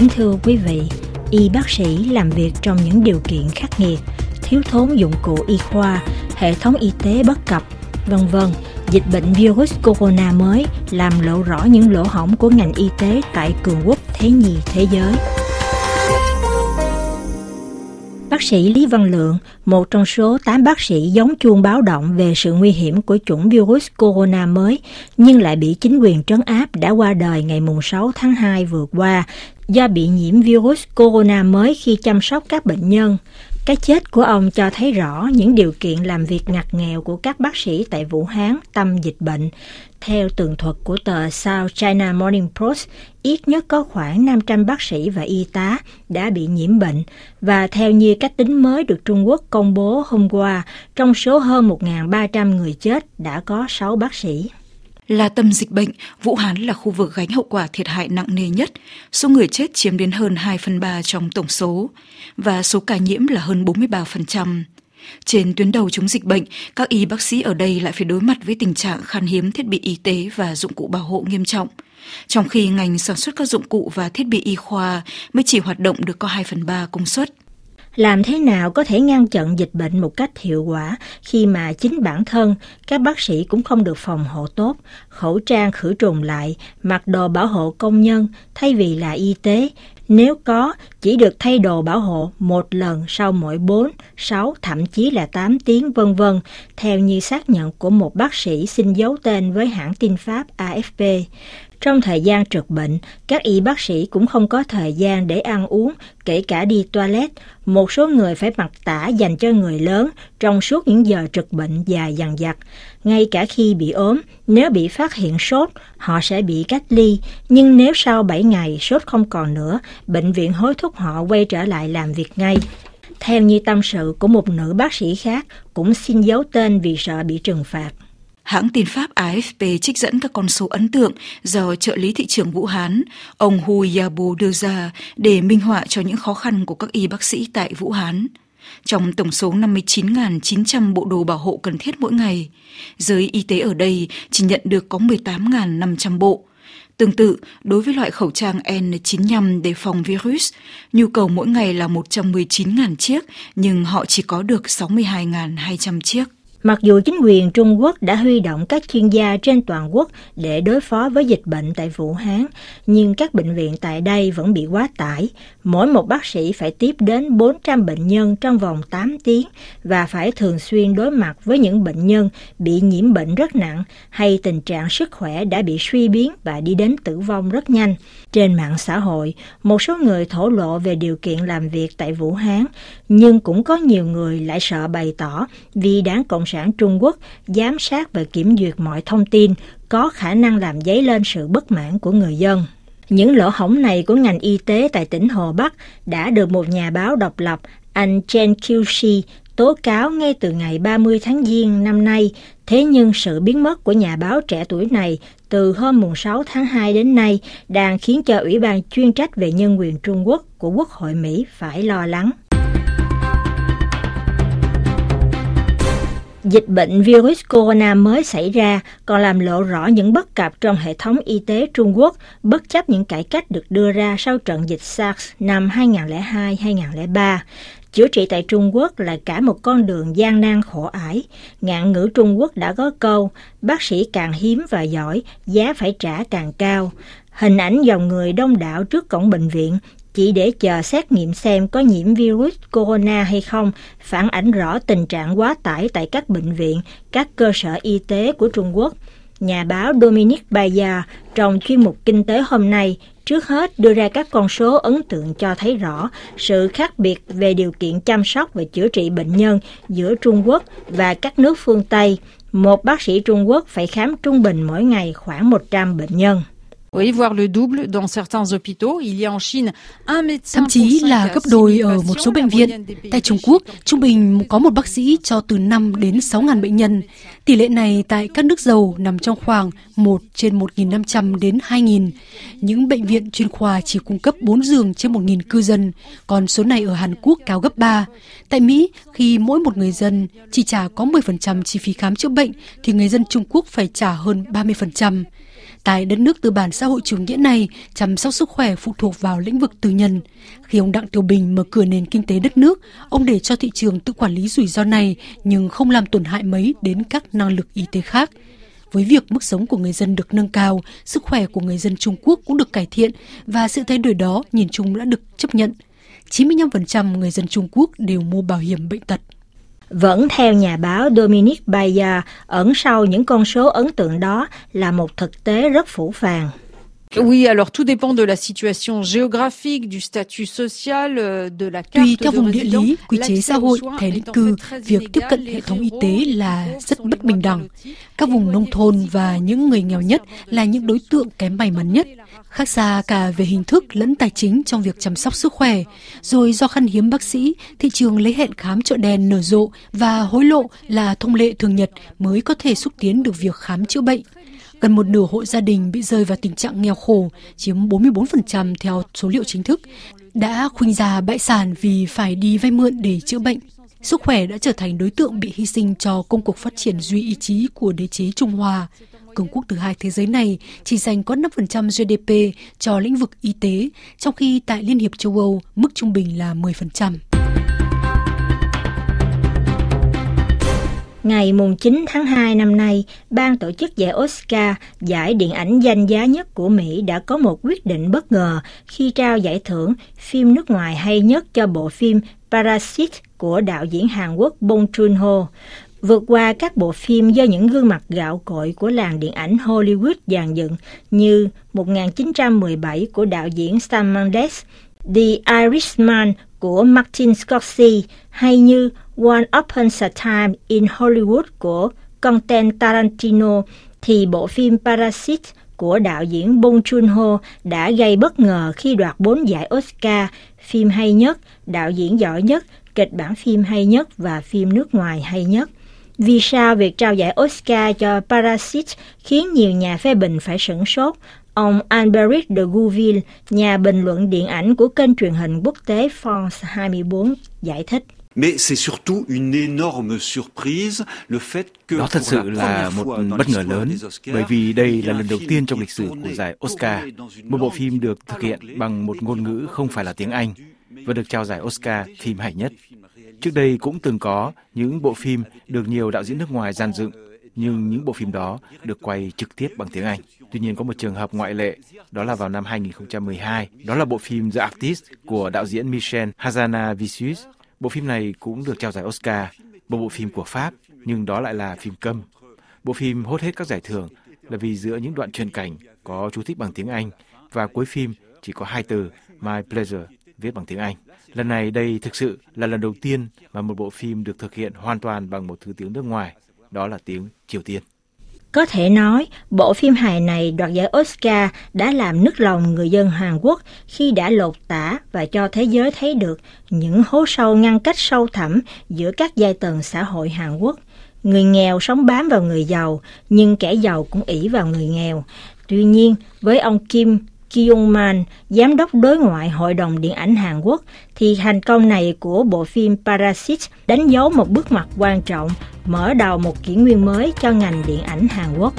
Kính thưa quý vị, y bác sĩ làm việc trong những điều kiện khắc nghiệt, thiếu thốn dụng cụ y khoa, hệ thống y tế bất cập, vân vân. Dịch bệnh virus corona mới làm lộ rõ những lỗ hổng của ngành y tế tại cường quốc thế nhì thế giới. Bác sĩ Lý Văn Lượng, một trong số 8 bác sĩ giống chuông báo động về sự nguy hiểm của chủng virus corona mới, nhưng lại bị chính quyền trấn áp đã qua đời ngày 6 tháng 2 vừa qua do bị nhiễm virus corona mới khi chăm sóc các bệnh nhân. Cái chết của ông cho thấy rõ những điều kiện làm việc ngặt nghèo của các bác sĩ tại Vũ Hán tâm dịch bệnh. Theo tường thuật của tờ South China Morning Post, ít nhất có khoảng 500 bác sĩ và y tá đã bị nhiễm bệnh và theo như cách tính mới được Trung Quốc công bố hôm qua, trong số hơn 1.300 người chết đã có 6 bác sĩ. Là tâm dịch bệnh, Vũ Hán là khu vực gánh hậu quả thiệt hại nặng nề nhất, số người chết chiếm đến hơn 2 phần 3 trong tổng số, và số ca nhiễm là hơn 43%. Trên tuyến đầu chống dịch bệnh, các y bác sĩ ở đây lại phải đối mặt với tình trạng khan hiếm thiết bị y tế và dụng cụ bảo hộ nghiêm trọng. Trong khi ngành sản xuất các dụng cụ và thiết bị y khoa mới chỉ hoạt động được có 2 phần 3 công suất. Làm thế nào có thể ngăn chặn dịch bệnh một cách hiệu quả khi mà chính bản thân các bác sĩ cũng không được phòng hộ tốt, khẩu trang khử trùng lại, mặc đồ bảo hộ công nhân thay vì là y tế, nếu có, chỉ được thay đồ bảo hộ một lần sau mỗi 4, 6, thậm chí là 8 tiếng vân vân, theo như xác nhận của một bác sĩ xin giấu tên với hãng tin Pháp AFP. Trong thời gian trực bệnh, các y bác sĩ cũng không có thời gian để ăn uống, kể cả đi toilet. Một số người phải mặc tả dành cho người lớn trong suốt những giờ trực bệnh dài dằng dặc. Ngay cả khi bị ốm, nếu bị phát hiện sốt, họ sẽ bị cách ly. Nhưng nếu sau 7 ngày sốt không còn nữa, bệnh viện hối thúc họ quay trở lại làm việc ngay. Theo như tâm sự của một nữ bác sĩ khác, cũng xin giấu tên vì sợ bị trừng phạt. Hãng tin Pháp AFP trích dẫn các con số ấn tượng do trợ lý thị trưởng Vũ Hán, ông Hu Yabu đưa ra để minh họa cho những khó khăn của các y bác sĩ tại Vũ Hán. Trong tổng số 59.900 bộ đồ bảo hộ cần thiết mỗi ngày, giới y tế ở đây chỉ nhận được có 18.500 bộ. Tương tự, đối với loại khẩu trang N95 để phòng virus, nhu cầu mỗi ngày là 119.000 chiếc, nhưng họ chỉ có được 62.200 chiếc. Mặc dù chính quyền Trung Quốc đã huy động các chuyên gia trên toàn quốc để đối phó với dịch bệnh tại Vũ Hán, nhưng các bệnh viện tại đây vẫn bị quá tải. Mỗi một bác sĩ phải tiếp đến 400 bệnh nhân trong vòng 8 tiếng và phải thường xuyên đối mặt với những bệnh nhân bị nhiễm bệnh rất nặng hay tình trạng sức khỏe đã bị suy biến và đi đến tử vong rất nhanh. Trên mạng xã hội, một số người thổ lộ về điều kiện làm việc tại Vũ Hán, nhưng cũng có nhiều người lại sợ bày tỏ vì đảng Cộng sản Trung Quốc giám sát và kiểm duyệt mọi thông tin có khả năng làm dấy lên sự bất mãn của người dân. Những lỗ hổng này của ngành y tế tại tỉnh Hồ Bắc đã được một nhà báo độc lập, anh Chen Qiuxi, tố cáo ngay từ ngày 30 tháng Giêng năm nay. Thế nhưng sự biến mất của nhà báo trẻ tuổi này từ hôm 6 tháng 2 đến nay đang khiến cho Ủy ban chuyên trách về nhân quyền Trung Quốc của Quốc hội Mỹ phải lo lắng. Dịch bệnh virus corona mới xảy ra còn làm lộ rõ những bất cập trong hệ thống y tế Trung Quốc, bất chấp những cải cách được đưa ra sau trận dịch SARS năm 2002-2003. Chữa trị tại Trung Quốc là cả một con đường gian nan khổ ải. Ngạn ngữ Trung Quốc đã có câu, bác sĩ càng hiếm và giỏi, giá phải trả càng cao. Hình ảnh dòng người đông đảo trước cổng bệnh viện chỉ để chờ xét nghiệm xem có nhiễm virus corona hay không, phản ảnh rõ tình trạng quá tải tại các bệnh viện, các cơ sở y tế của Trung Quốc. Nhà báo Dominic Bayard trong chuyên mục Kinh tế hôm nay trước hết đưa ra các con số ấn tượng cho thấy rõ sự khác biệt về điều kiện chăm sóc và chữa trị bệnh nhân giữa Trung Quốc và các nước phương Tây. Một bác sĩ Trung Quốc phải khám trung bình mỗi ngày khoảng 100 bệnh nhân. Thậm chí là gấp đôi ở một số bệnh viện. Tại Trung Quốc, trung bình có một bác sĩ cho từ 5 đến 6 ngàn bệnh nhân. Tỷ lệ này tại các nước giàu nằm trong khoảng 1 trên 1.500 đến 2.000. Những bệnh viện chuyên khoa chỉ cung cấp 4 giường trên 1.000 cư dân, còn số này ở Hàn Quốc cao gấp 3. Tại Mỹ, khi mỗi một người dân chỉ trả có 10% chi phí khám chữa bệnh, thì người dân Trung Quốc phải trả hơn 30%. Tại đất nước tư bản xã hội chủ nghĩa này, chăm sóc sức khỏe phụ thuộc vào lĩnh vực tư nhân. Khi ông Đặng Tiểu Bình mở cửa nền kinh tế đất nước, ông để cho thị trường tự quản lý rủi ro này nhưng không làm tổn hại mấy đến các năng lực y tế khác. Với việc mức sống của người dân được nâng cao, sức khỏe của người dân Trung Quốc cũng được cải thiện và sự thay đổi đó nhìn chung đã được chấp nhận. 95% người dân Trung Quốc đều mua bảo hiểm bệnh tật. Vẫn theo nhà báo Dominic Bayer, ẩn sau những con số ấn tượng đó là một thực tế rất phủ phàng. Oui, alors tout dépend de la situation géographique, du statut social, euh, de la carte Tùy theo vùng địa lý, quy chế xã hội, thẻ định cư, việc tiếp cận hệ thống y tế là rất bất bình đẳng. Các vùng nông thôn và những người nghèo nhất là những đối tượng kém may mắn nhất, khác xa cả về hình thức lẫn tài chính trong việc chăm sóc sức khỏe. Rồi do khăn hiếm bác sĩ, thị trường lấy hẹn khám chợ đen nở rộ và hối lộ là thông lệ thường nhật mới có thể xúc tiến được việc khám chữa bệnh. Gần một nửa hộ gia đình bị rơi vào tình trạng nghèo khổ, chiếm 44% theo số liệu chính thức, đã khuynh ra bại sản vì phải đi vay mượn để chữa bệnh. Sức khỏe đã trở thành đối tượng bị hy sinh cho công cuộc phát triển duy ý chí của đế chế Trung Hoa. Cường quốc thứ hai thế giới này chỉ dành có 5% GDP cho lĩnh vực y tế, trong khi tại Liên hiệp châu Âu mức trung bình là 10%. Ngày mùng 9 tháng 2 năm nay, ban tổ chức giải Oscar, giải điện ảnh danh giá nhất của Mỹ đã có một quyết định bất ngờ khi trao giải thưởng phim nước ngoài hay nhất cho bộ phim Parasite của đạo diễn Hàn Quốc Bong Joon-ho. Vượt qua các bộ phim do những gương mặt gạo cội của làng điện ảnh Hollywood dàn dựng như 1917 của đạo diễn Sam Mendes, The Irishman của Martin Scorsese hay như One Upon a Time in Hollywood của Quentin Tarantino thì bộ phim Parasite của đạo diễn Bong Joon-ho đã gây bất ngờ khi đoạt bốn giải Oscar, phim hay nhất, đạo diễn giỏi nhất, kịch bản phim hay nhất và phim nước ngoài hay nhất. Vì sao việc trao giải Oscar cho Parasite khiến nhiều nhà phê bình phải sửng sốt? Ông Alberic de Gouville, nhà bình luận điện ảnh của kênh truyền hình quốc tế France 24, giải thích. Mais c'est surtout une énorme surprise le fait que Đó thật sự là một bất ngờ lớn, bởi vì đây là lần đầu tiên trong lịch sử của giải Oscar, một bộ phim được thực hiện bằng một ngôn ngữ không phải là tiếng Anh và được trao giải Oscar phim hay nhất. Trước đây cũng từng có những bộ phim được nhiều đạo diễn nước ngoài gian dựng, nhưng những bộ phim đó được quay trực tiếp bằng tiếng Anh. Tuy nhiên có một trường hợp ngoại lệ, đó là vào năm 2012, đó là bộ phim The Artist của đạo diễn Michel Hazanavicius Bộ phim này cũng được trao giải Oscar, một bộ phim của Pháp, nhưng đó lại là phim câm. Bộ phim hốt hết các giải thưởng là vì giữa những đoạn truyền cảnh có chú thích bằng tiếng Anh và cuối phim chỉ có hai từ My Pleasure viết bằng tiếng Anh. Lần này đây thực sự là lần đầu tiên mà một bộ phim được thực hiện hoàn toàn bằng một thứ tiếng nước ngoài, đó là tiếng Triều Tiên. Có thể nói, bộ phim hài này đoạt giải Oscar đã làm nức lòng người dân Hàn Quốc khi đã lột tả và cho thế giới thấy được những hố sâu ngăn cách sâu thẳm giữa các giai tầng xã hội Hàn Quốc. Người nghèo sống bám vào người giàu, nhưng kẻ giàu cũng ỷ vào người nghèo. Tuy nhiên, với ông Kim Kyung-man, giám đốc đối ngoại Hội đồng Điện ảnh Hàn Quốc, thì thành công này của bộ phim Parasite đánh dấu một bước ngoặt quan trọng, mở đầu một kỷ nguyên mới cho ngành điện ảnh Hàn Quốc.